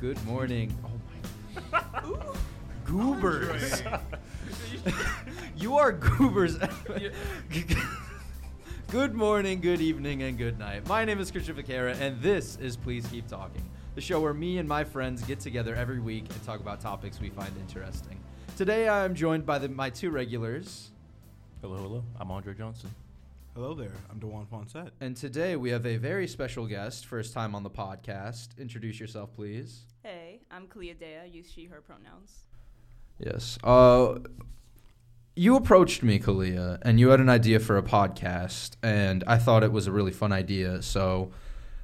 Good morning. Oh my. Goobers. you are goobers. good morning, good evening, and good night. My name is Christian Vaquera, and this is Please Keep Talking, the show where me and my friends get together every week and talk about topics we find interesting. Today, I am joined by the, my two regulars, Hello, hello. I'm Andre Johnson. Hello there. I'm Dewan Fonset. and today we have a very special guest, first time on the podcast. Introduce yourself, please. Hey, I'm Kalia Dea. I use she, her pronouns. Yes. Uh, you approached me, Kalia, and you had an idea for a podcast, and I thought it was a really fun idea. So,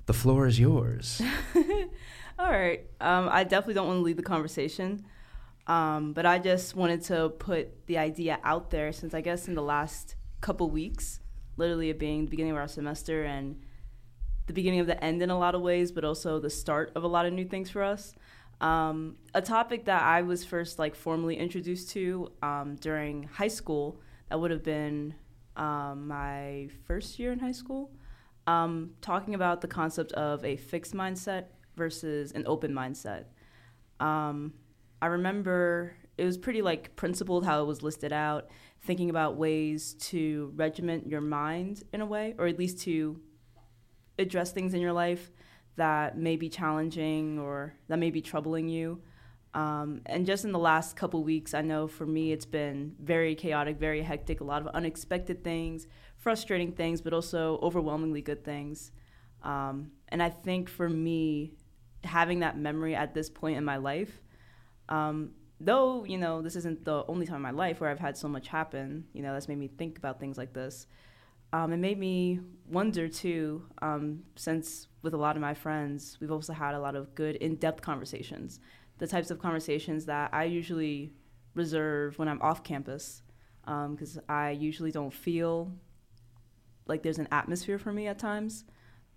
the floor is yours. All right. Um, I definitely don't want to lead the conversation, um, but I just wanted to put the idea out there since I guess in the last couple weeks, literally it being the beginning of our semester and the beginning of the end in a lot of ways, but also the start of a lot of new things for us. Um, a topic that I was first like formally introduced to um, during high school that would have been um, my first year in high school, um, talking about the concept of a fixed mindset versus an open mindset. Um, I remember it was pretty like principled how it was listed out, thinking about ways to regiment your mind in a way, or at least to address things in your life that may be challenging or that may be troubling you. Um, and just in the last couple weeks, I know for me it's been very chaotic, very hectic, a lot of unexpected things, frustrating things, but also overwhelmingly good things. Um, and I think for me, having that memory at this point in my life, um, though, you know, this isn't the only time in my life where I've had so much happen, you know, that's made me think about things like this. Um, it made me wonder too, um, since with a lot of my friends, we've also had a lot of good in depth conversations, the types of conversations that I usually reserve when I'm off campus, because I usually don't feel like there's an atmosphere for me at times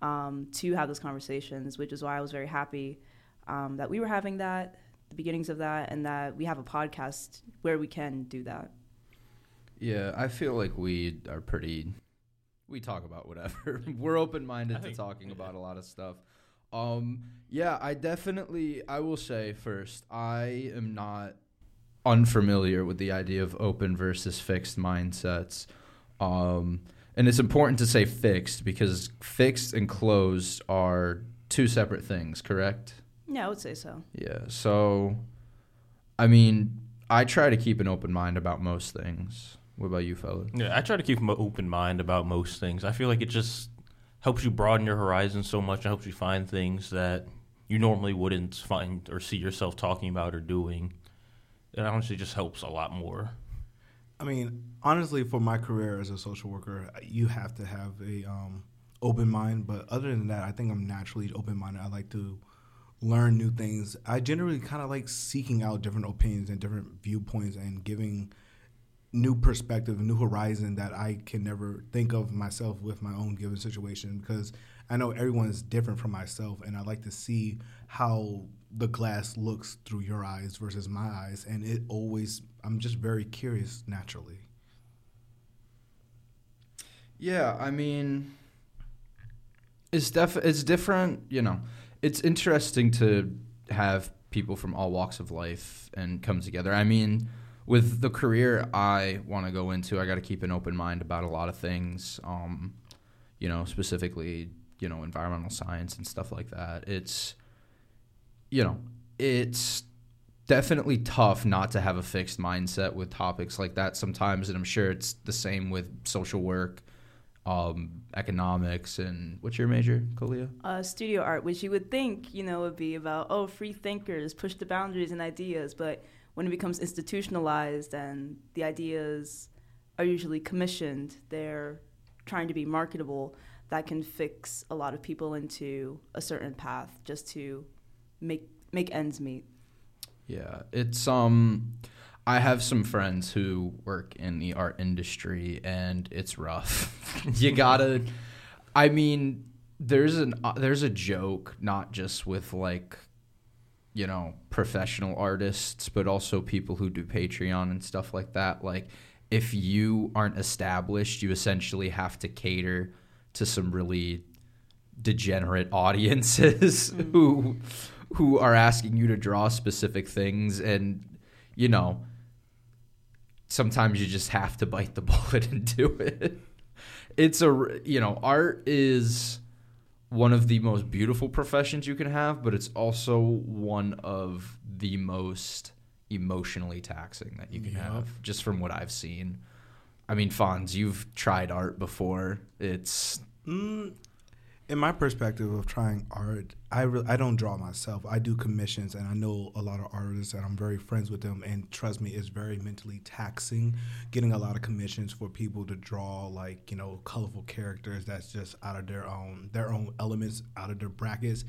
um, to have those conversations, which is why I was very happy um, that we were having that, the beginnings of that, and that we have a podcast where we can do that. Yeah, I feel like we are pretty. We talk about whatever. We're open minded to talking about a lot of stuff. Um, yeah, I definitely. I will say first, I am not unfamiliar with the idea of open versus fixed mindsets. Um, and it's important to say fixed because fixed and closed are two separate things, correct? Yeah, I would say so. Yeah. So, I mean, I try to keep an open mind about most things. What about you, fellas? Yeah, I try to keep an open mind about most things. I feel like it just helps you broaden your horizon so much. It helps you find things that you normally wouldn't find or see yourself talking about or doing. It honestly just helps a lot more. I mean, honestly, for my career as a social worker, you have to have a um, open mind. But other than that, I think I'm naturally open minded. I like to learn new things. I generally kind of like seeking out different opinions and different viewpoints and giving new perspective, new horizon that I can never think of myself with my own given situation because I know everyone is different from myself, and I like to see how the glass looks through your eyes versus my eyes, and it always I'm just very curious naturally. Yeah, I mean, it's def it's different. You know, it's interesting to have people from all walks of life and come together. I mean, with the career I want to go into, I got to keep an open mind about a lot of things. Um, you know, specifically, you know, environmental science and stuff like that. It's, you know, it's definitely tough not to have a fixed mindset with topics like that sometimes, and I'm sure it's the same with social work um, economics, and what's your major, Kalia? uh, studio art, which you would think, you know, would be about, oh, free thinkers, push the boundaries and ideas. But when it becomes institutionalized and the ideas are usually commissioned, they're trying to be marketable, that can fix a lot of people into a certain path just to make make ends meet. Yeah, it's um, I have some friends who work in the art industry, and it's rough. you gotta, I mean, there's an uh, there's a joke not just with like, you know, professional artists, but also people who do Patreon and stuff like that. Like, if you aren't established, you essentially have to cater to some really degenerate audiences who who are asking you to draw specific things and you know sometimes you just have to bite the bullet and do it. It's a you know art is one of the most beautiful professions you can have but it's also one of the most emotionally taxing that you can Yep. have just from what i've seen. I mean fonz you've tried art before. It's Mm, in my perspective of trying art, I re- I don't draw myself. I do commissions, and I know a lot of artists, and I'm very friends with them. And trust me, it's very mentally taxing getting a lot of commissions for people to draw like you know colorful characters that's just out of their own their own elements, out of their brackets.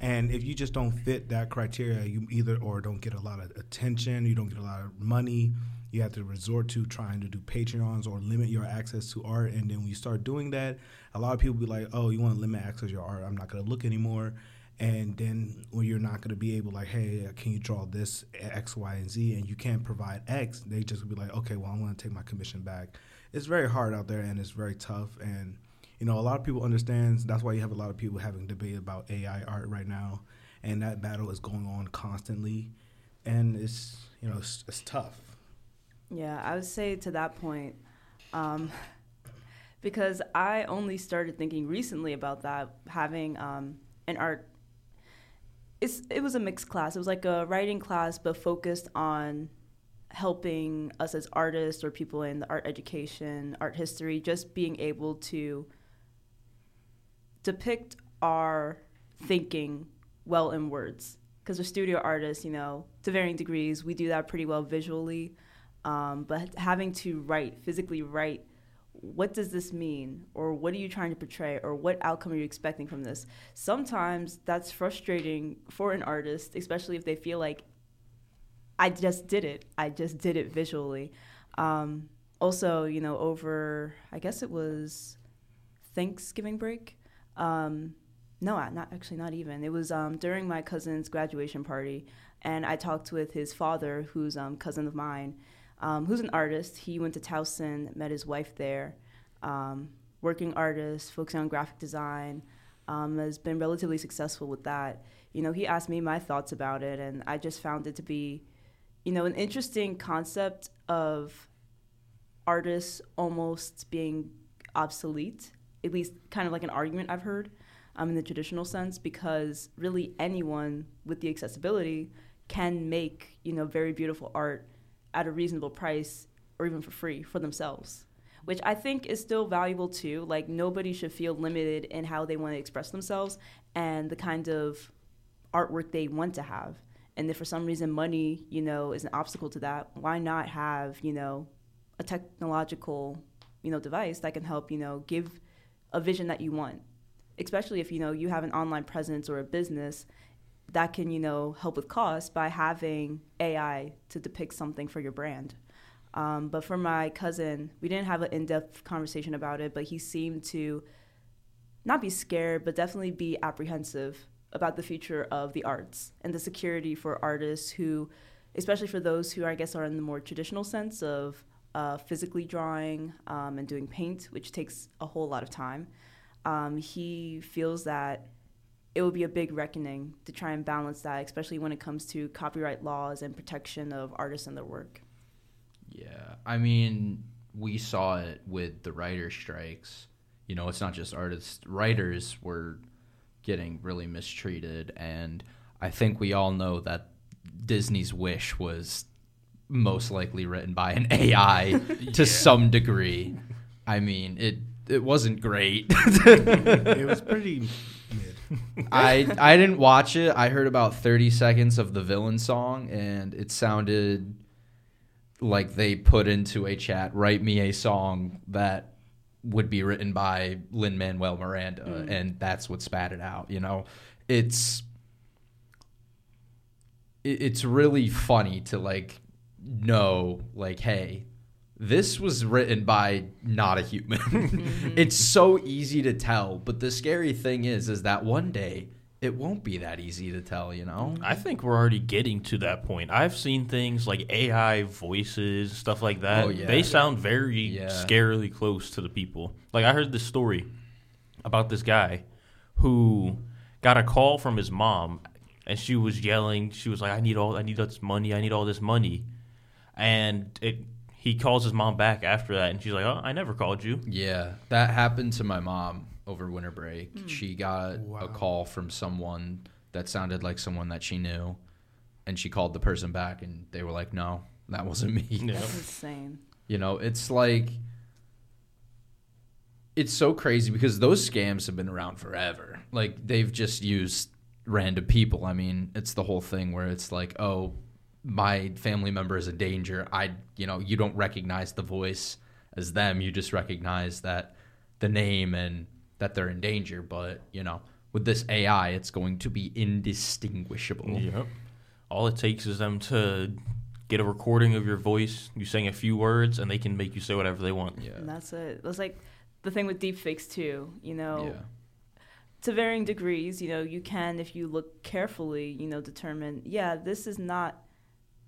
And if you just don't fit that criteria, you either or don't get a lot of attention, you don't get a lot of money. You have to resort to trying to do Patreons or limit your access to art. And then when you start doing that, a lot of people be like, "Oh, you want to limit access to your art? I'm not going to look anymore." And then when you're not going to be able, like, "Hey, can you draw this X, Y, and Z?" and you can't provide X, they just be like, "Okay, well, I'm going to take my commission back." It's very hard out there, and it's very tough. And you know, a lot of people understand. That's why you have a lot of people having debate about AI art right now, and that battle is going on constantly. And it's you know, it's, it's tough. Yeah, I would say to that point, um, because I only started thinking recently about that, having um, an art. It's it was a mixed class. It was like a writing class, but focused on helping us as artists or people in the art education, art history, just being able to depict our thinking well in words. Because we're studio artists, you know, to varying degrees, we do that pretty well visually. Um, but having to write, physically write, what does this mean? Or what are you trying to portray? Or what outcome are you expecting from this? Sometimes that's frustrating for an artist, especially if they feel like, I just did it. I just did it visually. Um, also, you know, over, I guess it was Thanksgiving break. Um, no, not actually, not even. It was um, during my cousin's graduation party, and I talked with his father, who's um, cousin of mine, um, who's an artist. He went to Towson, met his wife there, um, working artist, focusing on graphic design, um, has been relatively successful with that. You know, he asked me my thoughts about it, and I just found it to be, you know, an interesting concept of artists almost being obsolete, at least kind of like an argument I've heard um, in the traditional sense, because really anyone with the accessibility can make, you know, very beautiful art at a reasonable price or even for free for themselves, which I think is still valuable too. Like, nobody should feel limited in how they want to express themselves and the kind of artwork they want to have. And if for some reason money, you know, is an obstacle to that, why not have, you know, a technological, you know, device that can help, you know, give a vision that you want. Especially if, you know, you have an online presence or a business that can, you know, help with costs by having AI to depict something for your brand. Um, but for my cousin, we didn't have an in-depth conversation about it, but he seemed to not be scared, but definitely be apprehensive about the future of the arts and the security for artists who, especially for those who I guess are in the more traditional sense of uh, physically drawing um, and doing paint, which takes a whole lot of time. Um, he feels that it would be a big reckoning to try and balance that, especially when it comes to copyright laws and protection of artists and their work. Yeah, I mean, we saw it with the writer strikes. You know, it's not just artists; writers were getting really mistreated, and I think we all know that Disney's Wish was most likely written by an AI to some degree. I mean, it it wasn't great. it was pretty mid. I I didn't watch it. I heard about 30 seconds of the villain song and it sounded like they put into a chat write me a song that would be written by Lin Manuel Miranda Mm. and that's what spat it out, you know. It's it's really funny to like know like hey this was written by not a human mm-hmm. it's so easy to tell but the scary thing is is that one day it won't be that easy to tell you know I think we're already getting to that point. I've seen things like AI voices, stuff like that. Oh, yeah. They sound very Yeah. scarily close to the people. Like I heard this story about this guy who got a call from his mom and she was yelling. She was like, "I need all, I need all this money, I need all this money," and it. He calls his mom back after that, and she's like, "Oh, I never called you." Yeah, that happened to my mom over winter break. Hmm. She got Wow. a call from someone that sounded like someone that she knew, and she called the person back, and they were like, "No, that wasn't me." Yeah. That's insane. You know, it's like it's so crazy because those scams have been around forever. Like they've just used random people. I mean, it's the whole thing where it's like, "Oh, my family member is in danger." I, you know, you don't recognize the voice as them. You just recognize that the name and that they're in danger, but, you know, with this AI, it's going to be indistinguishable. Yep. All it takes is them to get a recording of your voice, you saying a few words, and they can make you say whatever they want. Yeah. And that's it. That's like the thing with deepfakes too. You know, Yeah. to varying degrees, you know, you can, if you look carefully, you know, determine, yeah, this is not,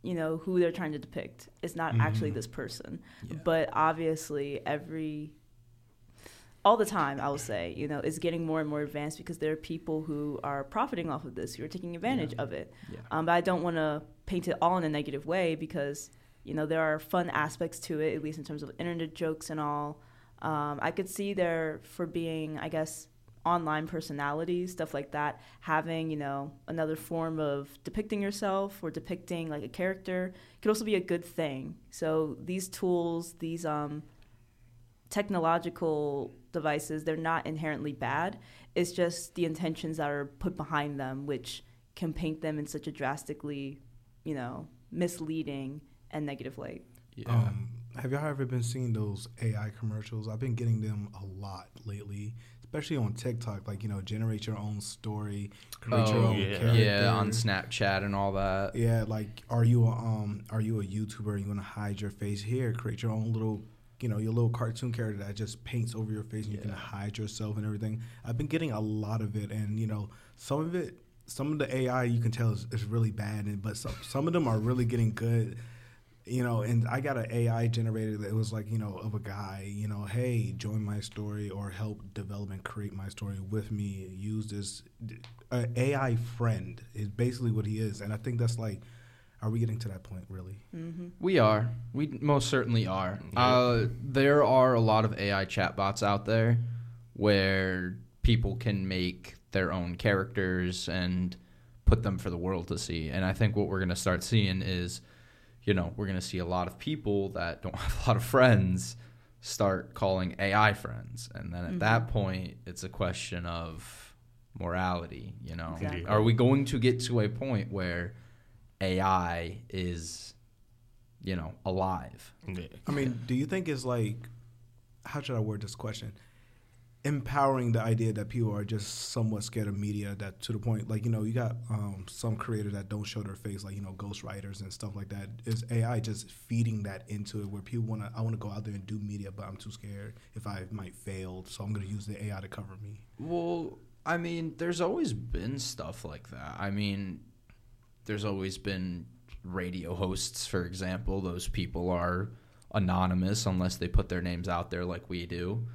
you know, who they're trying to depict. It's not actually Mhm. this person. Yeah. But obviously, every, all the time, I will say, you know, it's getting more and more advanced because there are people who are profiting off of this, who are taking advantage Yeah. of it. Yeah. Um, but I don't want to paint it all in a negative way because, you know, there are fun aspects to it, at least in terms of internet jokes and all. Um, I could see there for being, I guess, online personalities, stuff like that, having, you know, another form of depicting yourself or depicting like a character could also be a good thing. So these tools, these um, technological devices, they're not inherently bad. It's just the intentions that are put behind them, which can paint them in such a drastically, you know, misleading and negative light. Yeah. Um, have y'all ever been seeing those AI commercials? I've been getting them a lot lately, especially on TikTok. Like you know, generate your own story, create your Oh, own yeah. character. yeah, on Snapchat and all that. Yeah, like are you a, um are you a YouTuber? You want to hide your face here? Create your own little you know your little cartoon character that just paints over your face and you can Yeah. hide yourself and everything. I've been getting a lot of it, and you know some of it, some of the AI you can tell is, is really bad, and but some some of them are really getting good. You know, and I got an AI generated that was like, you know, of a guy, you know, hey, join my story or help develop and create my story with me. Use this uh, AI friend is basically what he is, and I think that's like, are we getting to that point really? Mm-hmm. We are. We most certainly are. Yeah. Uh, there are a lot of AI chatbots out there where people can make their own characters and put them for the world to see. And I think what we're going to start seeing is, you know, we're going to see a lot of people that don't have a lot of friends start calling AI friends. And then at Mhm. that point, it's a question of morality, you know. Exactly. Are we going to get to a point where AI is, you know, alive? I mean, do you think it's like, how should I word this question? Empowering the idea that people are just somewhat scared of media. That to the point, like you know, you got um, some creators that don't show their face, like you know, ghostwriters and stuff like that. Is AI just feeding that into it, where people want to? I want to go out there and do media, but I'm too scared if I might fail, so I'm going to use the AI to cover me. Well, I mean, there's always been stuff like that. I mean, there's always been radio hosts, for example. Those people are anonymous unless they put their names out there like we do.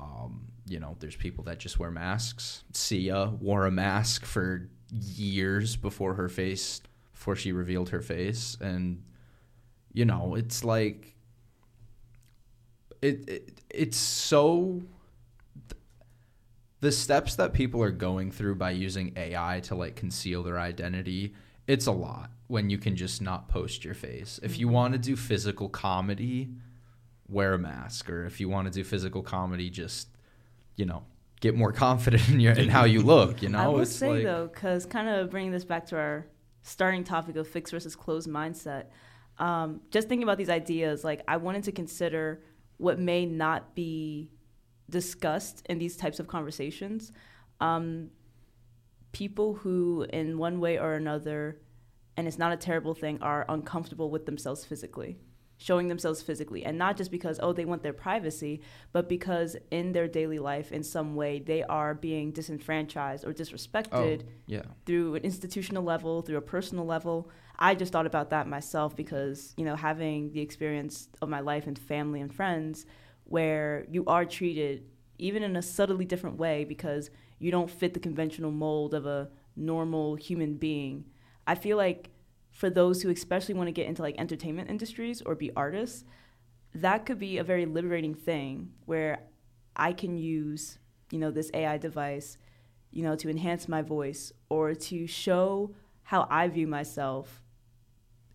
Um, you know, there's people that just wear masks. Sia wore a mask for years before her face, before she revealed her face, and you know, it's like it, it it's so the steps that people are going through by using AI to like conceal their identity, it's a lot when you can just not post your face. If you mm-hmm. want to do physical comedy, wear a mask, or if you want to do physical comedy, just you know get more confident in your in how you look. You know, I will it's say like though, because kind of bringing this back to our starting topic of fixed versus closed mindset, um, just thinking about these ideas, like I wanted to consider what may not be discussed in these types of conversations. Um, people who, in one way or another, and it's not a terrible thing, are uncomfortable with themselves physically, showing themselves physically. And not just because, oh, they want their privacy, but because in their daily life, in some way, they are being disenfranchised or disrespected oh yeah through an institutional level, through a personal level. I just thought about that myself because, you know, having the experience of my life and family and friends where you are treated even in a subtly different way because you don't fit the conventional mold of a normal human being. I feel like for those who especially want to get into like entertainment industries or be artists, that could be a very liberating thing where I can use, you know, this AI device, you know, to enhance my voice or to show how I view myself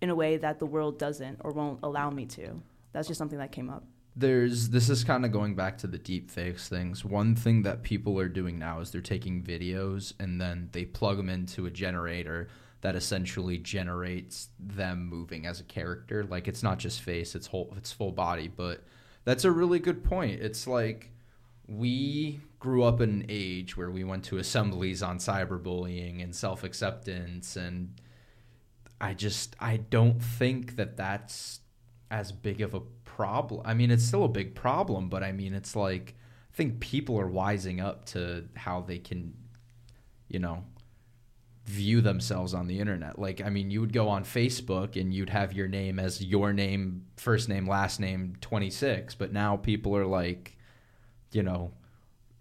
in a way that the world doesn't or won't allow me to. That's just something that came up. There's this is kind of going back to the deep fakes things. One thing that people are doing now is they're taking videos and then they plug them into a generator that essentially generates them moving as a character. Like it's not just face, it's whole it's full body, but that's a really good point. It's like we grew up in an age where we went to assemblies on cyberbullying and self-acceptance and I just I don't think that that's as big of a problem. I mean, it's still a big problem, but I mean, it's like I think people are wising up to how they can, you know, view themselves on the internet. Like, I mean, you would go on Facebook and you'd have your name as your name, first name, last name, 26, but now people are like, you know,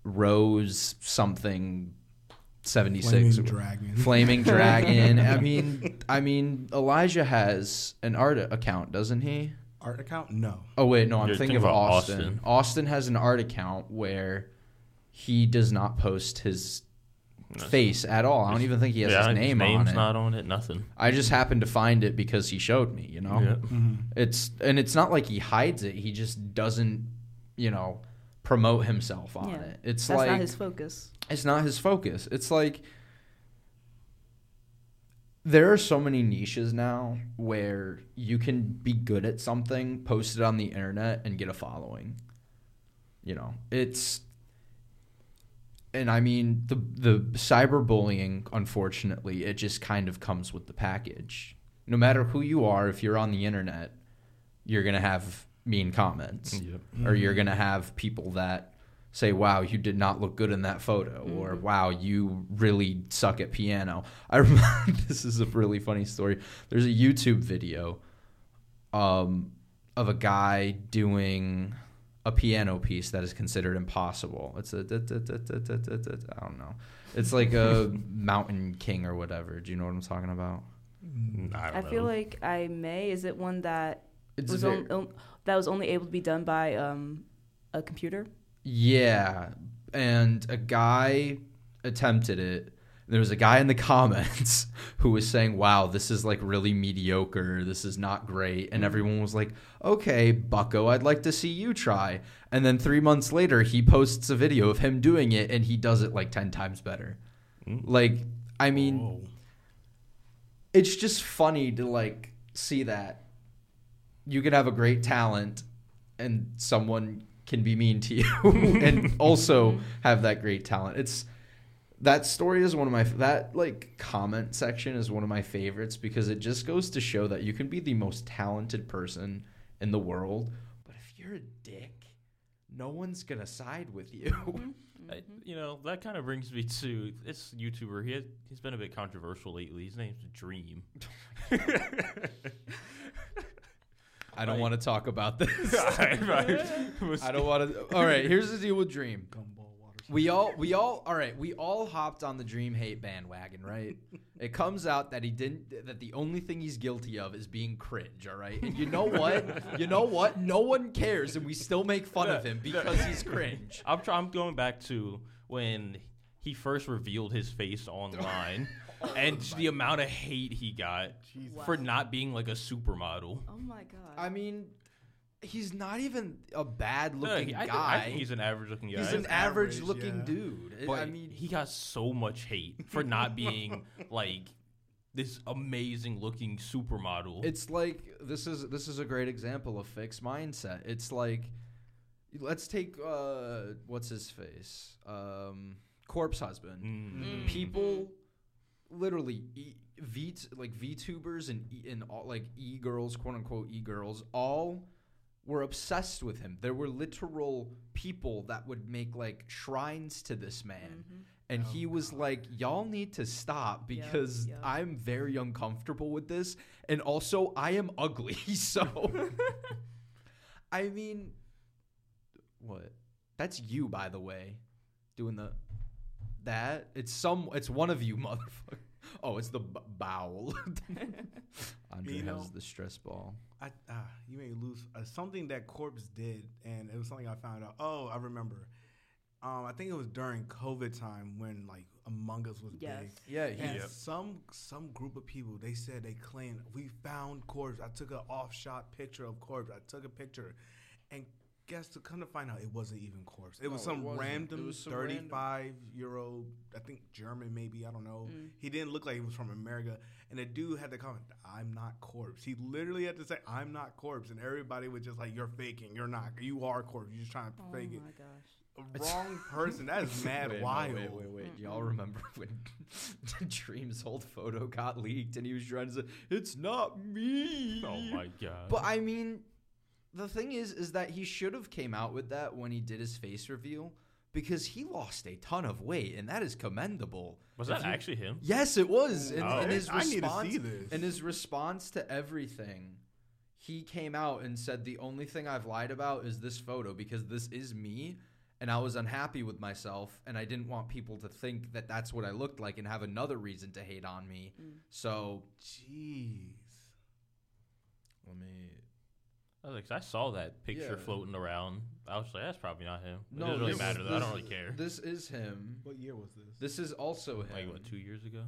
Rose something 76 Flaming Dragon. Flaming Dragon. I mean, I mean, Elijah has an art account, doesn't he? Art account? No. Oh wait, no, I'm You're thinking thinking of Austin. Austin. Austin has an art account where he does not post his No. Face at all. I don't even think he has yeah, his name name's on it. not on it. Nothing. I just happened to find it because he showed me, you know. Yeah. Mm-hmm. It's and it's not like he hides it. He just doesn't, you know, promote himself on Yeah. it. It's That's like not his focus. it's not his focus. It's like there are so many niches now where you can be good at something, post it on the internet, and get a following. You know, it's and I mean the the cyberbullying. Unfortunately, it just kind of comes with the package. No matter who you are, if you're on the internet, you're gonna have mean comments Yep. or you're gonna have people that say, "Wow, you did not look good in that photo," or "Wow, you really suck at piano." I remember this is a really funny story. There's a YouTube video um, of a guy doing a piano piece that is considered impossible. It's a I don't know. It's like a Mountain King or whatever. Do you know what I'm talking about? I, I don't feel know. like I may. Is it one that It's was very- on, on- that was only able to be done by um, a computer? Yeah, and a guy attempted it. There was a guy in the comments who was saying, "Wow, this is like really mediocre. This is not great." And everyone was like, "Okay, Bucko, I'd like to see you try." And then 3 months later, he posts a video of him doing it and he does it like 10 times better. Mm. Like, I mean, Whoa. it's just funny to like see that you can have a great talent and someone can be mean to you and also have that great talent it's that story is one of my that like comment section is one of my favorites because it just goes to show that you can be the most talented person in the world but if you're a dick no one's gonna side with you mm-hmm. I, you know that kind of brings me to this YouTuber. He had, he's been a bit controversial lately. His name's Dream. i don't Like- want to talk about this I i don't want to all right here's the deal with dream Gumball water. We all, we all, all right. We all hopped on the Dream hate bandwagon, right? it comes out that he didn't. That the only thing he's guilty of is being cringe. All right, and you know what? You know what? No one cares, and we still make fun of him because he's cringe. I'm try, I'm going back to when he first revealed his face online, and the amount of hate he got for Wow. not being like a supermodel. Oh my god. I mean, he's not even a No, bad-looking he- I, think, guy. I think he's an average-looking guy. He's an average, average-looking yeah. dude. but I mean, he got so much hate for not being like this amazing-looking supermodel. It's like this is this is a great example of fixed mindset. It's like let's take uh what's his face? Um Corpse Husband. Mm. People literally e, V like VTubers and e, and all like e girls, quote unquote e girls, all were obsessed with him. There were literal people that would make like shrines to this man. Mm-hmm. And he oh, was like, "Y'all need to stop Yep, because yep. I'm very uncomfortable with this, and also I am ugly." So, I mean, what? That's you, by the way, doing the that. It's some. It's one of you, motherfucker. Oh, it's the b- bowel. Andre You know- has the stress ball. I ah, you made me lose uh, something that Corpse did, and it was something I found out. Oh, I remember. Um, I think it was during COVID time when like Among Us was Yes. big. Yeah, he- and Yep. some some group of people they said they claimed we found Corpse. I took an off shot picture of Corpse. I took a picture, and guess to come to find out, it wasn't even Corpse. It was No, it some wasn't. random It was some thirty random- five year old, I think German maybe. I don't know. Mm. He didn't look like he was from America, and the dude had to comment, "I'm not Corpse." He literally had to say, "I'm not Corpse," and everybody was just like, "You're faking. You're not. You are Corpse. You're just trying to Oh fake it." Oh my gosh. Wrong person. That is mad Wait, no, wild. wait, wait, wait. Y'all remember when Dream's old photo got leaked and he was trying to say, "It's not me." Oh my god. But I mean, the thing is, is that he should have came out with that when he did his face reveal because he lost a ton of weight and that is commendable. was If that you- actually him? Yes, it was. In, Oh. in his I need to see this. in his response to everything, he came out and said, "The only thing I've lied about is this photo because this is me." And I was unhappy with myself, and I didn't want people to think that that's what I looked like and have another reason to hate on me. Mm. So Jeez. let me. I, like, I saw that picture Yeah. floating around. I was like, that's probably not him. It No, doesn't really matter though. I don't really care. This is him. What year was this? This is also him. Like what, two years ago?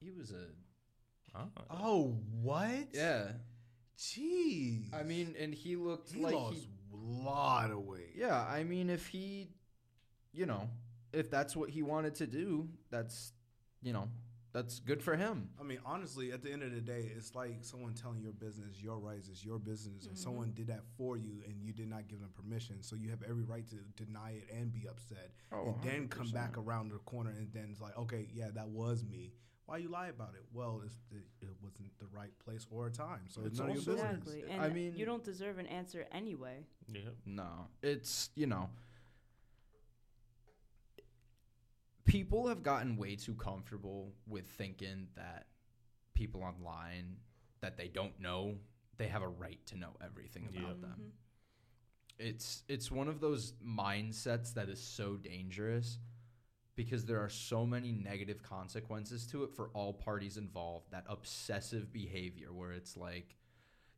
He was a Oh, Oh, what? yeah. Jeez. I mean, and he looked he like lost he a lot of weight. Yeah, I mean, if he, you know, if that's what he wanted to do, that's, you know, that's good for him. I mean, honestly, at the end of the day, it's like someone telling your business, your rights is your business, and mm-hmm. someone did that for you, and you did not give them permission. So you have every right to deny it and be upset, Oh, and then come back around the corner, and then it's like, okay, yeah, that was me. Why you lie about it? Well, it's the, it wasn't the right place or time, so it's, It's none of your business. Exactly. I mean- you don't deserve an answer anyway. yeah. No, it's, you know, people have gotten way too comfortable with thinking that people online that they don't know, they have a right to know everything about Yeah. them. Mm-hmm. It's it's one of those mindsets that is so dangerous because there are so many negative consequences to it for all parties involved. That obsessive behavior where it's like,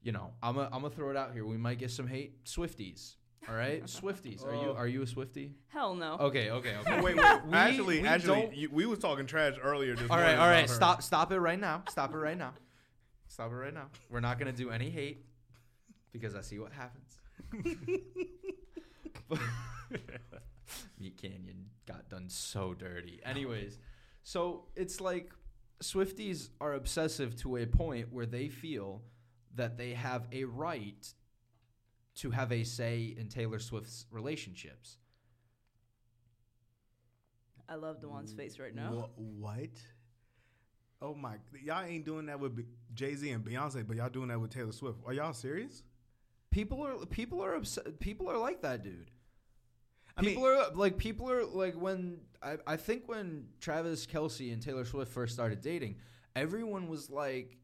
you know, I'm a, I'm gonna throw it out here. We might get some hate. Swifties, all right, Swifties. Are you Oh. are you a Swifty? Hell no. Okay, okay, okay. wait, wait. We- actually, we actually, don't- you, we was talking trash earlier. This All right, morning all right. about her. Stop, stop it right now. Stop it right now. Stop it right now. We're not gonna do any hate because I see what happens. MeatCanyon got done so dirty. Anyways, so it's like Swifties are obsessive to a point where they feel that they have a right to have a say in Taylor Swift's relationships. I love Dewan's face right now. Wha- what? Oh my! Y'all ain't doing that with Jay Z and Beyonce, but y'all doing that with Taylor Swift. Are y'all serious? People are people are upset. People are like that, dude. I mean- People are like people are like when I, I think when Travis Kelce and Taylor Swift first started dating, everyone was like,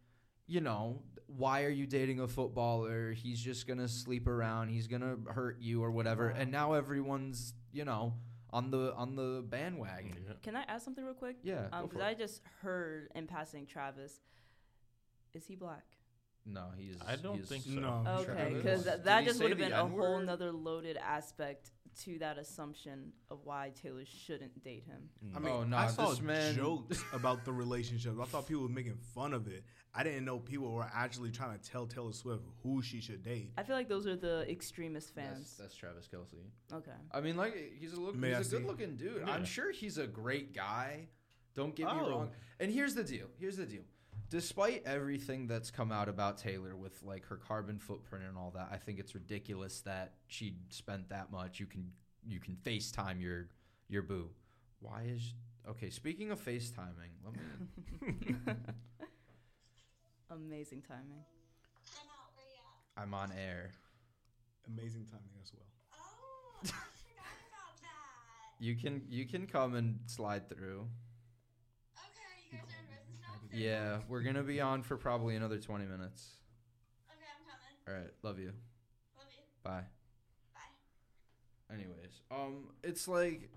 you know, why are you dating a footballer? He's just gonna sleep around. He's gonna hurt you or whatever. Wow. And now everyone's you know on the on the bandwagon. Yeah. Can I ask something real quick? Yeah, um, Because for I just heard in passing Travis. Is he black? No, he's. I don't he's- think so. No. Okay, because Did that just would have the been a whole N-word? nother loaded aspect to that assumption of why Taylor shouldn't date him. Mm. I mean, Oh, no, I saw man- jokes about the relationship. I thought people were making fun of it. I didn't know people were actually trying to tell Taylor Swift who she should date. I feel like those are the extremist fans. that's Travis Kelce. okay. I mean, like he's a look. May he's a see? good looking dude. Yeah. I'm sure he's a great guy. Don't get me Oh. wrong. And here's the deal. Here's the deal. Despite everything that's come out about Taylor with like her carbon footprint and all that, I think it's ridiculous that she spent that much. You can you can FaceTime your your boo. Why is okay? Speaking of FaceTiming, let me. Amazing timing. I'm out. Where? I'm on air. Amazing timing as well. Oh, I forgot about that. You can you can come and slide through. Okay, you guys are in business now? Yeah, we're gonna be on for probably another 20 minutes. Okay, I'm coming. All right, love you. Love you. Bye. Bye. Anyways, um, it's like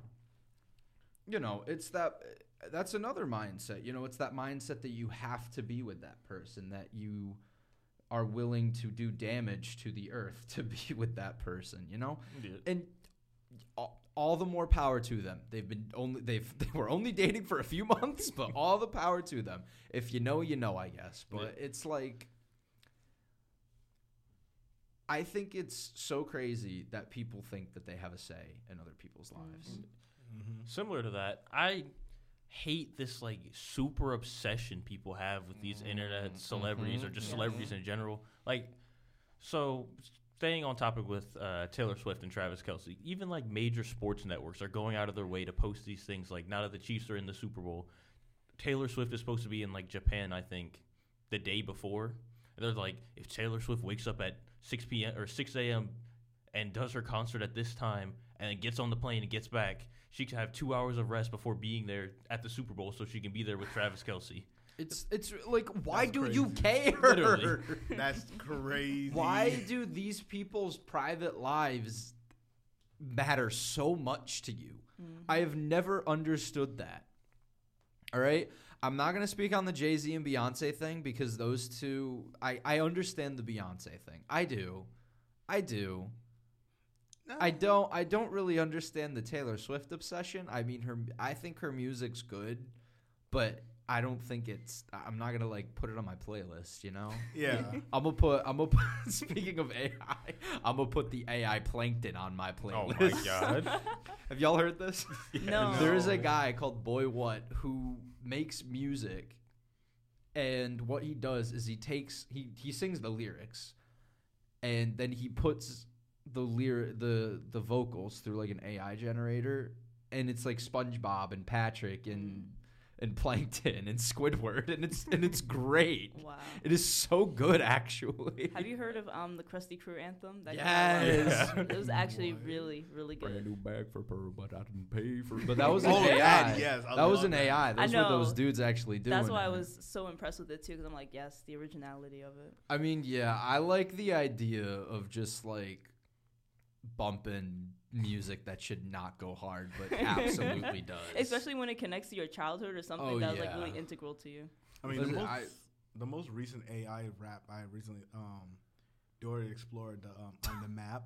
you know, it's that that's another mindset. You know, it's that mindset that you have to be with that person, that you are willing to do damage to the earth to be with that person, you know? Yeah. And all, all the more power to them. They've been only they've they were only dating for a few months, but all the power to them. If you know, you know, I guess. But it's like I think it's so crazy that people think that they have a say in other people's mm-hmm. lives. Mm-hmm. Mm-hmm. Similar to that, I hate this like super obsession people have with these internet celebrities or just celebrities in general. Like, so staying on topic with uh, Taylor Swift and Travis Kelce, even like major sports networks are going out of their way to post these things. Like now that the Chiefs are in the Super Bowl, Taylor Swift is supposed to be in like Japan, I think, the day before. And they're like, if Taylor Swift wakes up at 6 p.m. or 6 a.m. and does her concert at this time and then gets on the plane and gets back, she can have two hours of rest before being there at the Super Bowl so she can be there with Travis Kelce. It's it's like why do you care? Literally. That's crazy. Why do these people's private lives matter so much to you? Mm-hmm. I have never understood that. All right? I'm not going to speak on the Jay Z and Beyonce thing because those two, I, I understand the Beyonce thing. I do. I do. No. I don't I don't really understand the Taylor Swift obsession. I mean her I think her music's good, but I don't think it's I'm not going to like put it on my playlist, you know? Yeah. I'm gonna put. I'm gonna put. Speaking of AI, I'm gonna put the AI plankton on my playlist. Oh my god. Have y'all heard this? No. There is a guy called Boy What who makes music, and what he does is he takes he he sings the lyrics, and then he puts the lyric the the vocals through like an AI generator, and it's like SpongeBob and Patrick and mm. And Plankton and Squidward, and it's and it's great. Wow. It is so good, actually. Have you heard of um the Krusty Crew anthem? That Yes. last year? It was actually really, really good. Brand good. new bag for Pearl, but I didn't pay for. But that was an Oh, AI. that, yes, I that was an that. AI. Those I were those dudes actually doing. That's why I was so impressed with it too, because I'm like, yes, the originality of it. I mean, yeah, I like the idea of just like bumping music that should not go hard, but absolutely does. Especially when it connects to your childhood or something Oh, that's yeah. like really integral to you. I mean, the most, I- the most recent AI rap I recently, um, Dora explored the, um, on the map.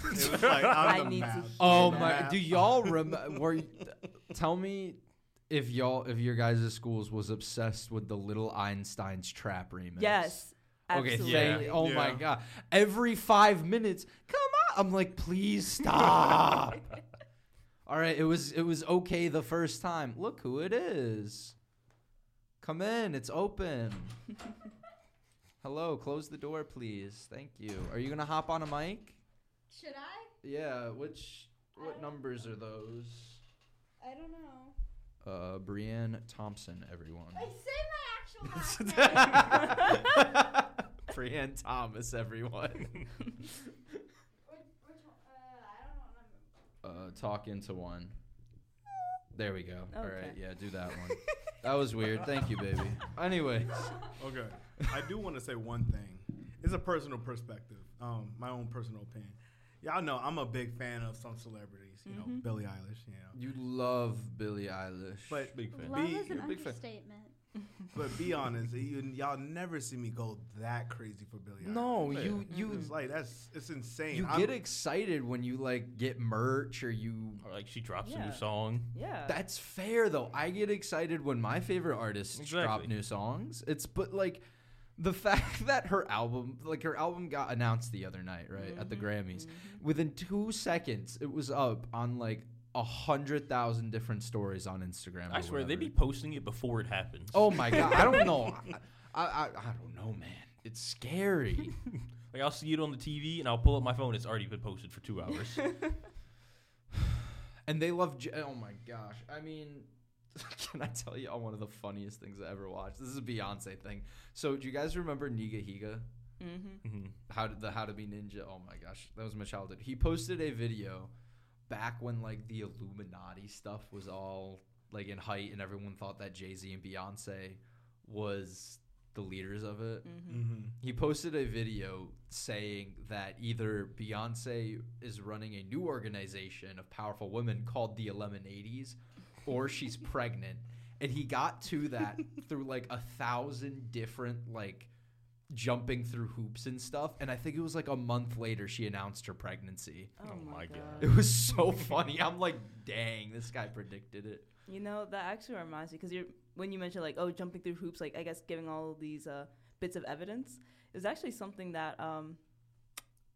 It was like on I the need to map. hear Oh The my! map. Do y'all remember? Tell me if y'all if your guys' schools was obsessed with the Little Einstein's trap remix? Yes. Okay, Absolutely. thank. Yeah. Oh my god! Every five minutes, come on! I'm like, please stop. All right, it was it was okay the first time. Look who it is. Come in, it's open. Hello, close the door, please. Thank you. Are you gonna hop on a mic? Should I? Yeah. Which what numbers are those? I don't know. Uh, Brienne Thompson, everyone. I say my actual last name. Brienne Thomas, everyone. which, which one? Uh, I don't remember. Uh, talk into one. There we go. All right, yeah, do that one. that was weird. Thank you, baby. Anyways, Okay. I do want to say one thing. It's a personal perspective, um, my own personal opinion. Y'all know I'm a big fan of some celebrities. You know, Billie Eilish. You know, you love Billie Eilish. but Big fan. Love Be- is an big fan. Understatement. but be honest, you, y'all never see me go that crazy for Billie Eilish. no, Yeah. you you It's like that's it's insane. you I'm- get excited when you like get merch or you. Or like she drops a new song. Yeah. That's fair though. I get excited when my favorite artists Exactly. drop new songs. It's but like the fact that her album, like her album, got announced the other night, right at the mm-hmm. Grammys. Mm-hmm. Within two seconds, it was up on like a hundred thousand different stories on Instagram. I or swear they'd be posting it before it happens. Oh my god! I don't know. I, I I don't know, man. It's scary. Like I'll see it on the TV and I'll pull up my phone. It's already been posted for two hours. and they love. J- oh my gosh! I mean, can I tell you all one of the funniest things I ever watched? This is a Beyonce thing. So, do you guys remember Nigahiga? mm-hmm. Mhm. How did the How to Be Ninja? Oh my gosh, that was my childhood. He posted a video back when like the Illuminati stuff was all like in height, and everyone thought that Jay Z and Beyonce was the leaders of it. Mhm. He posted a video saying that either Beyonce is running a new organization of powerful women called the Eleven Eighties, or she's pregnant. And he got to that through like a thousand different like jumping through hoops and stuff. And I think it was like a month later she announced her pregnancy. Oh, Oh my my god. God. It was so funny. I'm like, dang, this guy predicted it. You know that actually reminds me because you're when you mentioned like oh jumping through hoops like I guess giving all these uh, bits of evidence is actually something that um,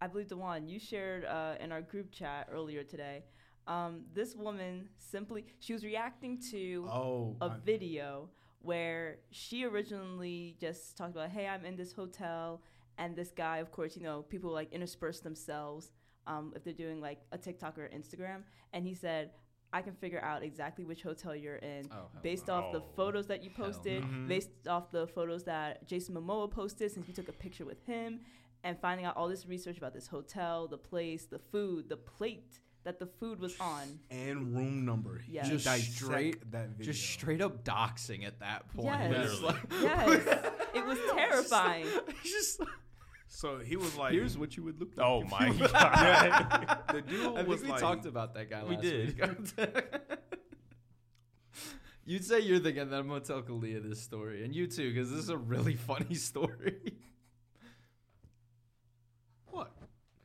I believe Dewan you shared uh, in our group chat earlier today. Um, this woman simply she was reacting to Oh, a I- video where she originally just talked about, hey, I'm in this hotel, and this guy, of course, you know, people like intersperse themselves um, if they're doing like a TikTok or Instagram, and he said. I can figure out exactly which hotel you're in Oh, hell based no. off the Oh. photos that you posted, no. based off the photos that Jason Momoa posted since you took a picture with him, and finding out all this research about this hotel, the place, the food, the plate that the food was on. and room number. He Yes. Just dissect straight, that video. just straight up doxing at that point. Yes. It's like- Yes, it was terrifying. just So he was like, here's what you would look oh like. Oh my you- god. the dude I think was we like, talked about that guy. We Last did. Week. You'd say you're the guy, then I'm gonna tell Kalia this story, and you too, because this is a really funny story. what?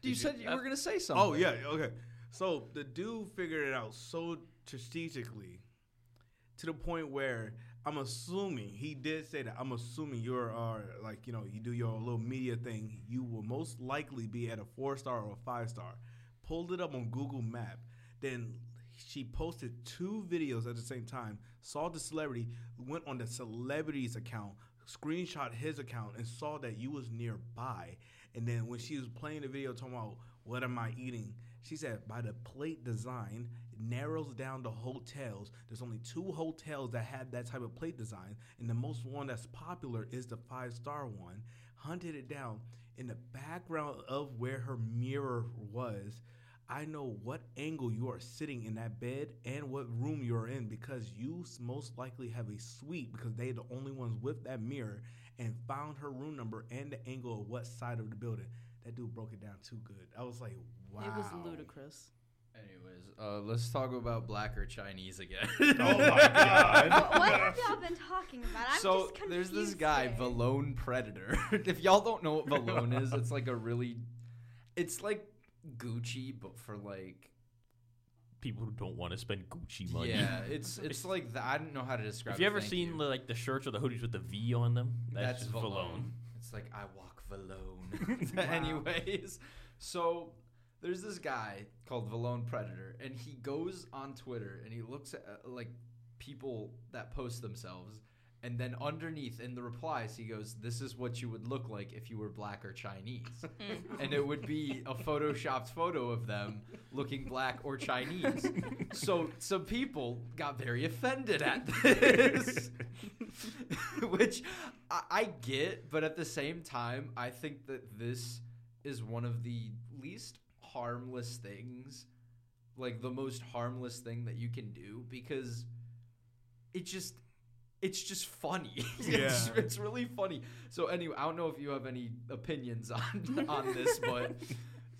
you said you were gonna say oh, something. Oh yeah, okay. So the dude figured it out so strategically to the point where I'm assuming he did say that. I'm assuming you're like you know you do your little media thing. You will most likely be at a four star or a five star. Pulled it up on Google Map. Then she posted two videos at the same time. Saw the celebrity, went on the celebrity's account, screenshot his account, and saw that you was nearby. And then when she was playing the video, talking about what am I eating, she said by the plate design, narrows down the hotels. There's only two hotels that have that type of plate design, and the most one that's popular is the five star one. Hunted it down in the background of where her mirror was. I know what angle you are sitting in that bed and what room you're in because you most likely have a suite because they're the only ones with that mirror and found her room number and the angle of what side of the building. That dude broke it down too good. I was like, wow. It was ludicrous. Anyways, uh, let's talk about black or Chinese again. Oh my god. What, what have y'all been talking about? I'm so just confused there's this guy, here. Vlone Predator. if y'all don't know what Vlone is, it's like a really, it's like Gucci, but for like, People who don't want to spend Gucci money. yeah, it's it's like the, I don't know how to describe. It. Have you it, ever thank seen you. the, like the shirts or the hoodies with the V on them? That's, just Vlone. It's like I walk Vlone. Anyways, so there's this guy called Vlone Predator, and he goes on Twitter and he looks at uh, like people that post themselves, and then underneath in the replies he goes, "This is what you would look like if you were black or Chinese," and it would be a photoshopped photo of them looking black or Chinese. so some people got very offended at this. which I, I get, but at the same time, I think that this is one of the least harmless things, like the most harmless thing that you can do because it just. It's just funny. it's, Yeah. it's really funny. So anyway, I don't know if you have any opinions on on this, but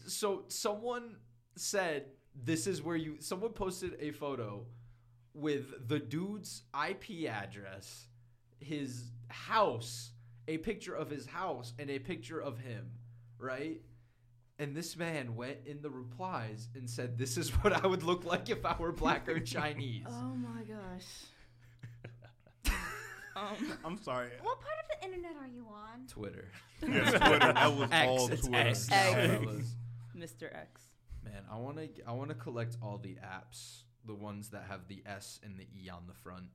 so someone said this is where you someone posted a photo with the dude's IP address, his house, a picture of his house, and a picture of him, right? And this man went in the replies and said, This is what I would look like if I were black or Chinese. Oh my gosh. Um, I'm sorry. What part of the internet are you on? Twitter. Yes, Twitter. That was X, all Twitter. X. X. fellas. Mr. X. Man, I want to I want to collect all the apps, the ones that have the S and the E on the front.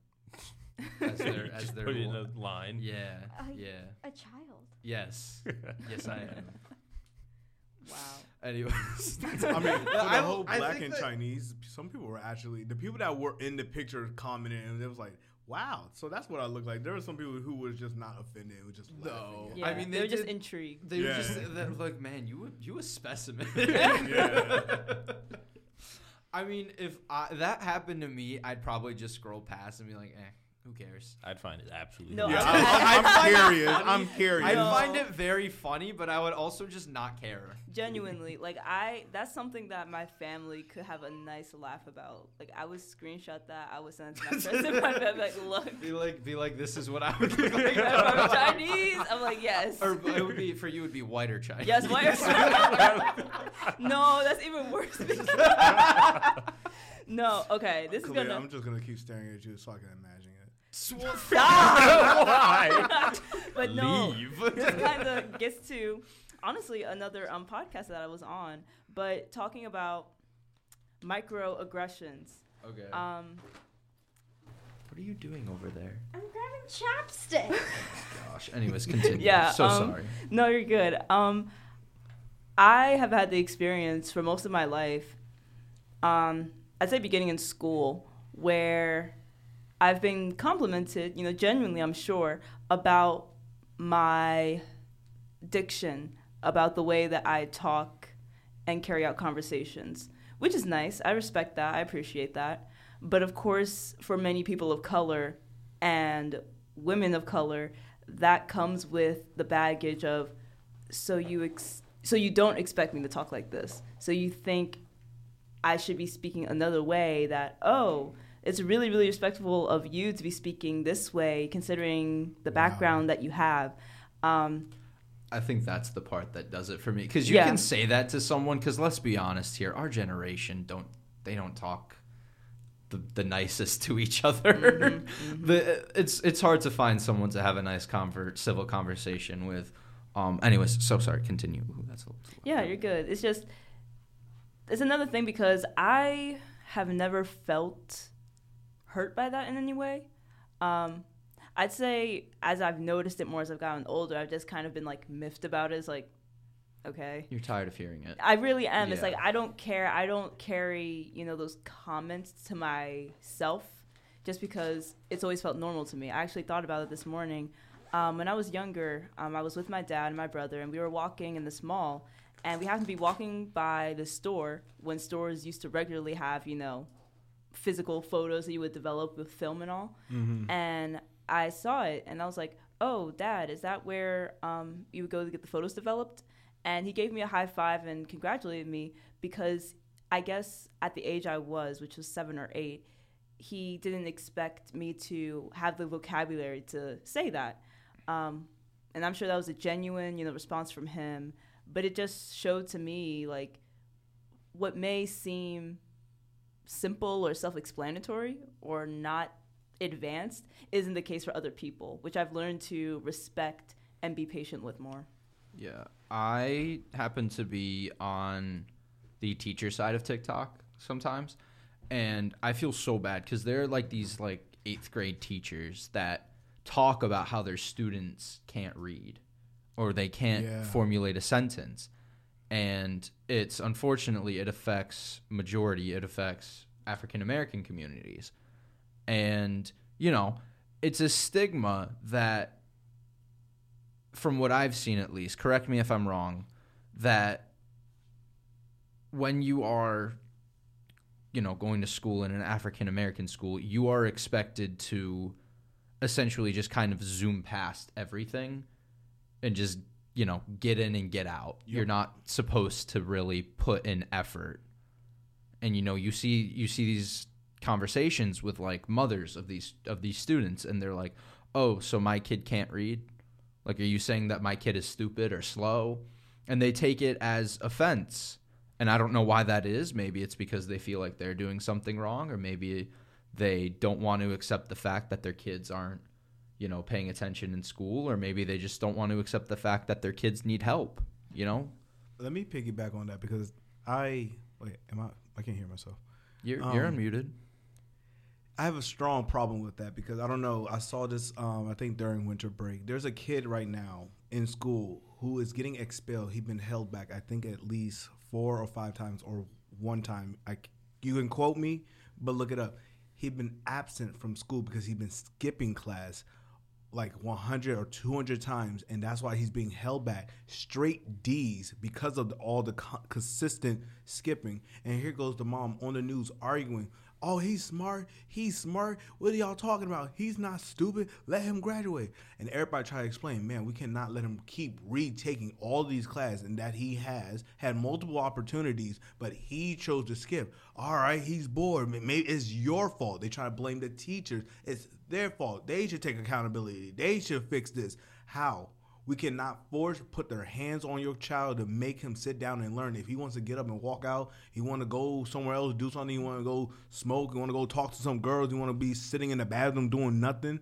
As their as Just their put in a line. Yeah. I- Yeah. A child. Yes. Yes, I am. Wow. Anyways, I mean, for the I- whole I black think and Chinese, some people were actually the people that were in the picture commented, and it was like, "Wow!" So that's what I look like. There were some people who was just not offended, and was just No. laughing. Yeah, I mean, they they were just intrigued. they were just they were like, man, you a- you a specimen. I mean, if I, that happened to me, I'd probably just scroll past and be like, eh, Who cares? I'd find it absolutely. No, Yeah, I- I'm, I'm curious. I'm curious. I find it very funny, but I would also just not care. Genuinely, like I, that's something that my family could have a nice laugh about. Like I would screenshot that. I would send it to my friends in my bed, like, look, Be like, be like, this is what I would look like. I'm Chinese. I'm like, yes. or it would be for you. It would be whiter Chinese. Yes, why are No, that's even worse. no, okay. This is Khalil, gonna I'm just gonna keep staring at you so I can imagine it. Stop. Why? but no, Leave. this kind of gets to honestly another um podcast that I was on, but talking about microaggressions. Okay. Um, what are you doing over there? I'm grabbing chapstick. Gosh. Anyways, continue. Yeah, So um, sorry. No, you're good. Um, I have had the experience for most of my life. Um, I'd say beginning in school, where I've been complimented, you know, genuinely, I'm sure, about my diction, about the way that I talk and carry out conversations, which is nice. I respect that. I appreciate that. But of course, for many people of color and women of color, that comes with the baggage of so you ex- so you don't expect me to talk like this. So you think I should be speaking another way that oh, it's really really respectful of you to be speaking this way considering the Wow. background that you have. Um, I think that's the part that does it for me because you Yeah. can say that to someone. Because let's be honest here, our generation don't they don't talk the, the nicest to each other. Mm-hmm, the, it's it's hard to find someone to have a nice convert civil conversation with. Um. Anyways, so sorry. Continue. Ooh, that's a, Yeah, you're good. It's just it's another thing because I have never felt hurt by that in any way. Um, I'd say as I've noticed it more as I've gotten older, I've just kind of been like miffed about it. It's like, okay. You're tired of hearing it. I really am. It's like I don't care. I don't carry, you know, those comments to myself just because it's always felt normal to me. I actually thought about it this morning. Um, when I was younger, um, I was with my dad and my brother, and we were walking in this mall, and we happened to be walking by the store when stores used to regularly have, you know, physical photos that you would develop with film and all. And I saw it, and I was like, "Oh, Dad, is that where um, you would go to get the photos developed?" And he gave me a high five and congratulated me because I guess at the age I was, which was seven or eight, he didn't expect me to have the vocabulary to say that. Um, and I'm sure that was a genuine, you know, response from him. But it just showed to me like what may seem simple or self-explanatory or not advanced isn't the case for other people, which I've learned to respect and be patient with more. Yeah, I happen to be on the teacher side of TikTok sometimes, and I feel so bad because they're like these like eighth grade teachers that talk about how their students can't read or they can't Yeah. formulate a sentence, and it's unfortunately it affects majority, it affects African American communities, and you know it's a stigma that from what I've seen at least, correct me if I'm wrong, that when you are, you know, going to school in an African American school, you are expected to essentially just kind of zoom past everything and just, you know, get in and get out. You're not supposed to really put in effort. And you know, you see you see these conversations with like mothers of these of these students and they're like, "Oh, so my kid can't read?" Like, are you saying that my kid is stupid or slow? And they take it as offense. And I don't know why that is. Maybe it's because they feel like they're doing something wrong, or maybe they don't want to accept the fact that their kids aren't, you know, paying attention in school, or maybe they just don't want to accept the fact that their kids need help, you know? Let me piggyback on that because I wait. Am I? I can't hear myself. You're, you're Um, unmuted. I have a strong problem with that because I don't know. I saw this. Um, I think during winter break, there's a kid right now in school who is getting expelled. He's been held back. I think at least four or five times, or one time. I you can quote me, but look it up. He'd been absent from school because he'd been skipping class like 100 or 200 times, and that's why he's being held back. Straight D's because of all the co- consistent skipping. And here goes the mom on the news arguing. Oh, he's smart. He's smart. What are y'all talking about? He's not stupid. Let him graduate. And everybody try to explain, man, we cannot let him keep retaking all these classes and that he has had multiple opportunities, but he chose to skip. All right, he's bored. Maybe it's your fault. They try to blame the teachers. It's their fault. They should take accountability. They should fix this. How? We cannot force put their hands on your child to make him sit down and learn. If he wants to get up and walk out, he want to go somewhere else, do something. He want to go smoke. He want to go talk to some girls. He want to be sitting in the bathroom doing nothing.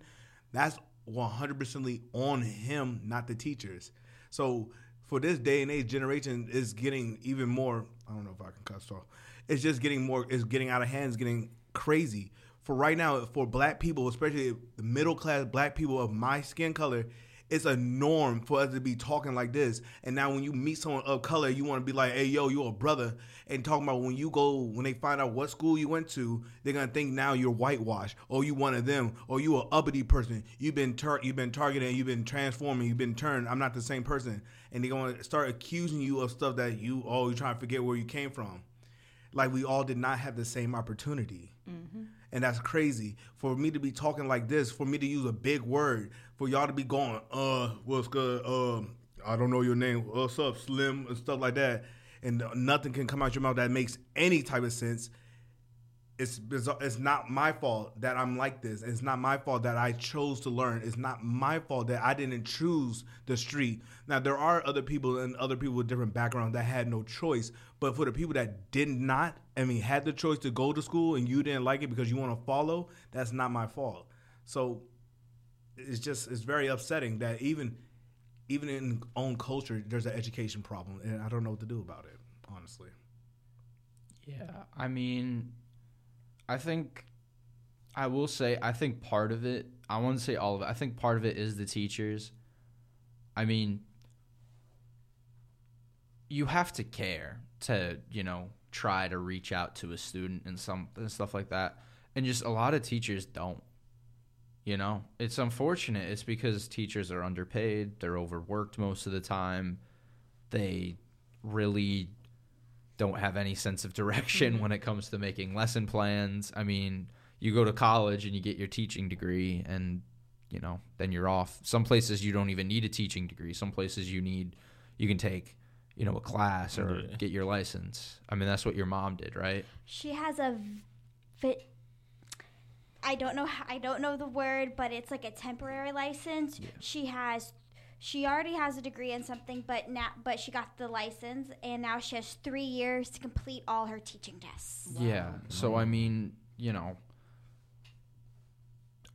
That's 100% on him, not the teachers. So for this day and age, generation is getting even more. I don't know if I can cut off. It's just getting more. It's getting out of hand. It's getting crazy. For right now, for black people, especially the middle class black people of my skin color, it's a norm for us to be talking like this. And now when you meet someone of color, you want to be like, hey, yo, you're a brother. And talking about when you go, when they find out what school you went to, they're going to think now you're whitewashed or you one of them or you a uppity person. You've been tar- you've been targeted, you've been transforming, you've been turned. I'm not the same person. And they're going to start accusing you of stuff that you, oh, you're trying to forget where you came from. Like we all did not have the same opportunity. Mm-hmm and that's crazy for me to be talking like this for me to use a big word for y'all to be going uh what's good uh i don't know your name what's up slim and stuff like that and nothing can come out your mouth that makes any type of sense it's it's not my fault that I'm like this. It's not my fault that I chose to learn. It's not my fault that I didn't choose the street. Now there are other people and other people with different backgrounds that had no choice, but for the people that did not, I mean, had the choice to go to school and you didn't like it because you want to follow, that's not my fault. So it's just it's very upsetting that even even in own culture there's an education problem and I don't know what to do about it, honestly. Yeah, I mean I think I will say I think part of it, I won't say all of it. I think part of it is the teachers. I mean, you have to care to, you know, try to reach out to a student and some and stuff like that. And just a lot of teachers don't. You know, it's unfortunate. It's because teachers are underpaid, they're overworked most of the time. They really don't have any sense of direction mm-hmm. when it comes to making lesson plans. I mean, you go to college and you get your teaching degree and you know, then you're off. Some places you don't even need a teaching degree. Some places you need you can take, you know, a class or yeah. get your license. I mean, that's what your mom did, right? She has a fit I don't know I don't know the word, but it's like a temporary license. Yeah. She has she already has a degree in something, but now but she got the license, and now she has three years to complete all her teaching tests. Wow. Yeah. So I mean, you know,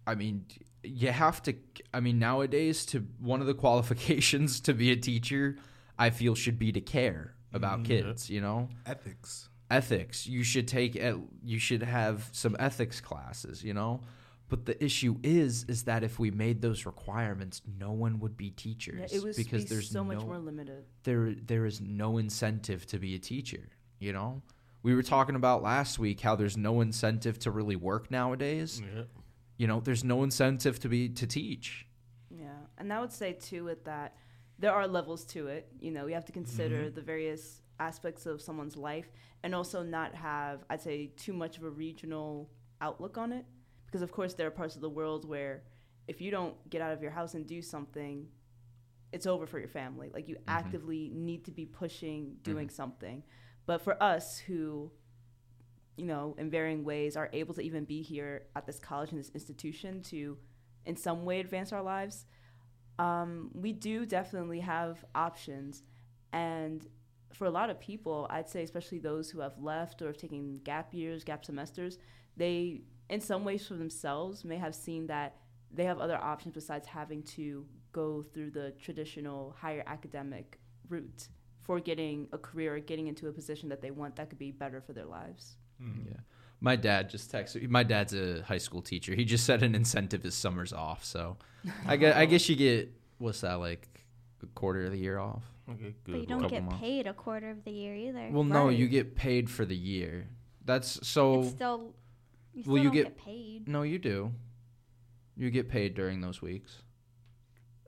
I mean, you have to. I mean, nowadays, to one of the qualifications to be a teacher, I feel should be to care about mm-hmm. kids. You know, ethics. Ethics. You should take. You should have some ethics classes. You know but the issue is, is that if we made those requirements, no one would be teachers yeah, it was because be there's so no, much more limited. There, there is no incentive to be a teacher. You know, we were talking about last week how there's no incentive to really work nowadays. Yeah. You know, there's no incentive to be to teach. Yeah, and I would say too with that, there are levels to it. You know, we have to consider mm-hmm. the various aspects of someone's life, and also not have, I'd say, too much of a regional outlook on it because of course there are parts of the world where if you don't get out of your house and do something it's over for your family like you mm-hmm. actively need to be pushing doing mm-hmm. something but for us who you know in varying ways are able to even be here at this college and this institution to in some way advance our lives um, we do definitely have options and for a lot of people i'd say especially those who have left or have taken gap years gap semesters they in some ways for themselves may have seen that they have other options besides having to go through the traditional higher academic route for getting a career or getting into a position that they want that could be better for their lives. Mm-hmm. Yeah. My dad just texted. My dad's a high school teacher. He just said an incentive is summers off. So, I guess I guess you get what's that like a quarter of the year off. Okay, good. But you don't get months. paid a quarter of the year either. Well, right. no, you get paid for the year. That's so. It's still you well, you get, get, paid. No, you do. You get paid during those weeks.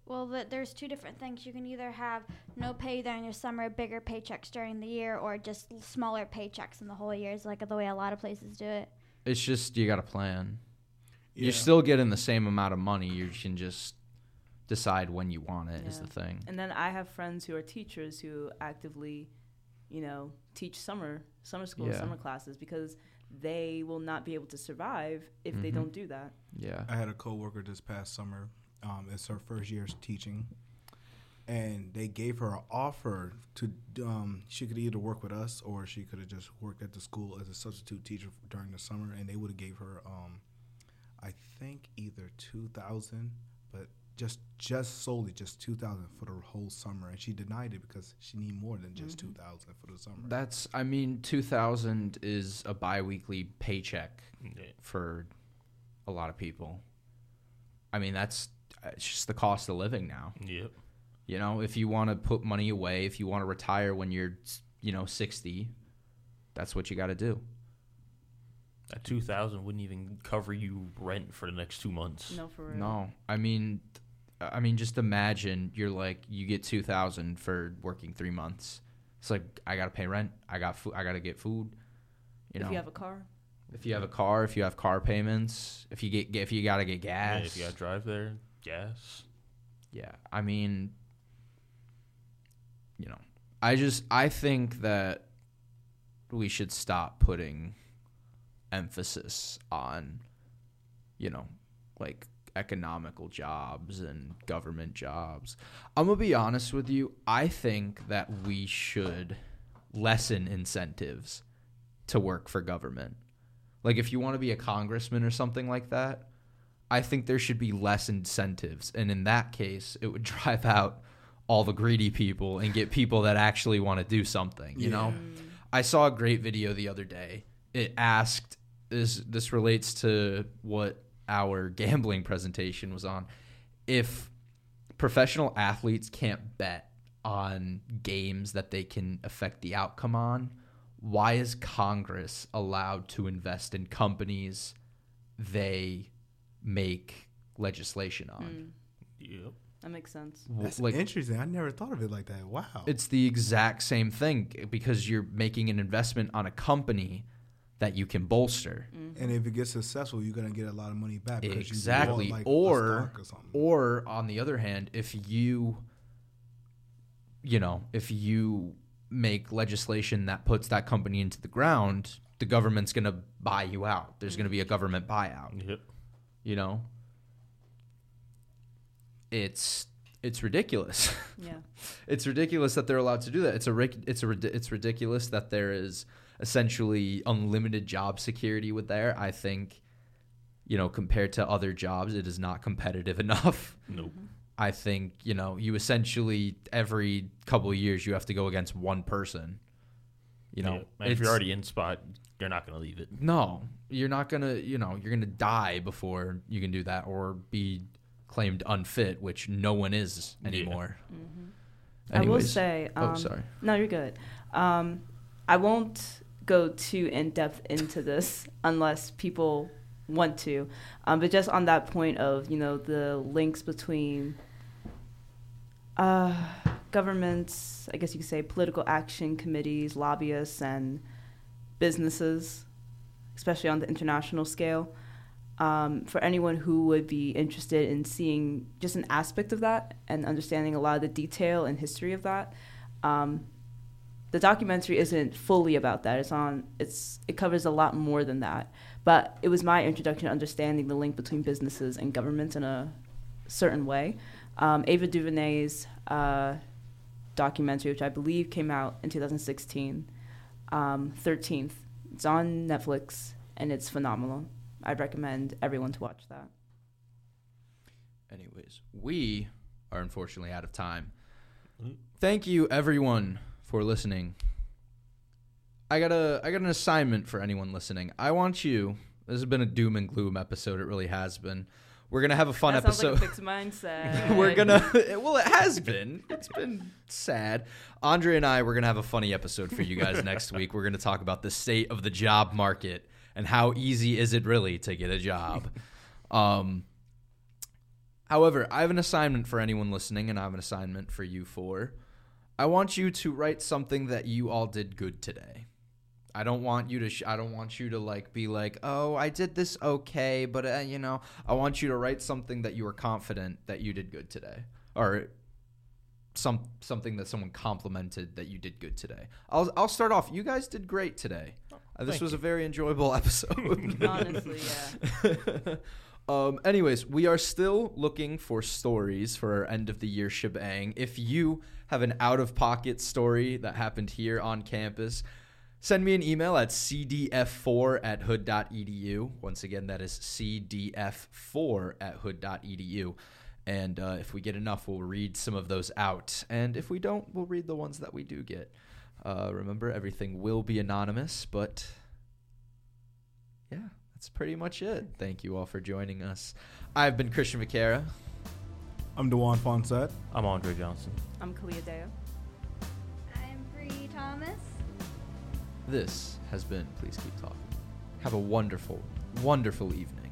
Well, the, there's two different things. You can either have no pay during your summer, bigger paychecks during the year, or just smaller paychecks in the whole year. Is like the way a lot of places do it. It's just you got to plan. Yeah. You're still getting the same amount of money. You can just decide when you want it. Is Yeah. the thing. And then I have friends who are teachers who actively, you know, teach summer summer school Yeah. summer classes because they will not be able to survive if they Mhm. don't do that. Yeah. I had a coworker this past summer. Um, it's her first year teaching, and they gave her an offer to. Um, she could either work with us or she could have just worked at the school as a substitute teacher during the summer, and they would have gave her, um, I think, either two thousand, but just just solely just two thousand for the whole summer, and she denied it because she need more than just Mhm. two thousand for the summer. That's. I mean, two thousand is a biweekly paycheck Yeah. for a lot of people. I mean, that's it's just the cost of living now. Yep. You know, if you want to put money away, if you want to retire when you're, you know, 60, that's what you got to do. That two thousand wouldn't even cover you rent for the next two months. No, for real. No, I mean, I mean, just imagine you're like you get 2000 for working 3 months. It's like I got to pay rent, I got food, I got to get food. You if know, you have a car, if you have a car, if you have car payments, if you get if you got to get Yeah, gas. if you got to drive there, gas. Yeah, I mean, you know, I just I think that we should stop putting emphasis on, you know, like economical jobs and government jobs. I'm gonna be honest with you. I think that we should lessen incentives to work for government. Like if you want to be a congressman or something like that, I think there should be less incentives. And in that case, it would drive out all the greedy people and get people that actually want to do something, you know? Mm. I saw a great video the other day. It asked this this relates to what our gambling presentation was on. If professional athletes can't bet on games that they can affect the outcome on, why is Congress allowed to invest in companies they make legislation on? Mm, Yep. that makes sense. That's like interesting. I never thought of it like that. Wow. it's the exact same thing because you're making an investment on a company that you can bolster. Mm-hmm. and if it gets successful, you're gonna get a lot of money back. 'cause you Exactly. bought, like, a or stock or something. or on the other hand, if you you know, if you make legislation that puts that company into the ground, the government's going to buy you out. There's going to be a government buyout, Yep. you know? It's it's ridiculous. Yeah. it's ridiculous that they're allowed to do that. It's a it's a it's ridiculous that there is essentially unlimited job security with there. I think you know, compared to other jobs, it is not competitive enough. Nope. I think, you know, you essentially every couple of years you have to go against one person. You know, Yeah. If you're already in spot, you're not going to leave it. no, you're not gonna. You know, you're gonna die before you can do that, or be claimed unfit, which no one is Yeah. anymore. I will say. Um, oh, sorry. No, you're good. Um, I won't go too in depth into this unless people want to. Um, but just on that point of you know the links between uh, governments, I guess you could say political action committees, lobbyists, and businesses, especially on the international scale. Um, for anyone who would be interested in seeing just an aspect of that and understanding a lot of the detail and history of that, um, the documentary isn't fully about that. It's on. It's it covers a lot more than that. But it was my introduction to understanding the link between businesses and governments in a certain way. Um, Ava DuVernay's uh, documentary, which I believe came out in 2016, um, 13th. It's on Netflix and it's phenomenal. I'd recommend everyone to watch that. Anyways, we are unfortunately out of time. Mm. Thank you everyone for listening. I got a I got an assignment for anyone listening. I want you. This has been a doom and gloom episode. It really has been. We're gonna have a fun that episode. like a mindset. we're gonna well it has been it's been sad andre and i we're gonna have a funny episode for you guys next week we're gonna talk about the state of the job market and how easy is it really to get a job um however i have an assignment for anyone listening and i have an assignment for you for i want you to write something that you all did good today I don't want you to. Sh- I don't want you to like be like, oh, I did this okay, but uh, you know, I want you to write something that you were confident that you did good today, or some something that someone complimented that you did good today. I'll I'll start off. You guys did great today. Uh, this thank was you. a very enjoyable episode. Honestly, yeah. um, anyways, we are still looking for stories for our end of the year shebang. If you have an out of pocket story that happened here on campus, send me an email at cdf4 at hood.edu. Once again, that is cdf4 at hood.edu. And uh, if we get enough, we'll read some of those out. And if we don't, we'll read the ones that we do get. Uh, remember, everything will be anonymous, but yeah, that's pretty much it. Thank you all for joining us. I've been Christian McCara. I'm Dewan Fonset. I'm Andre Johnson. I'm Kalia Deo. I'm Bree Thomas. This has been Please Keep Talking. Have a wonderful, wonderful evening.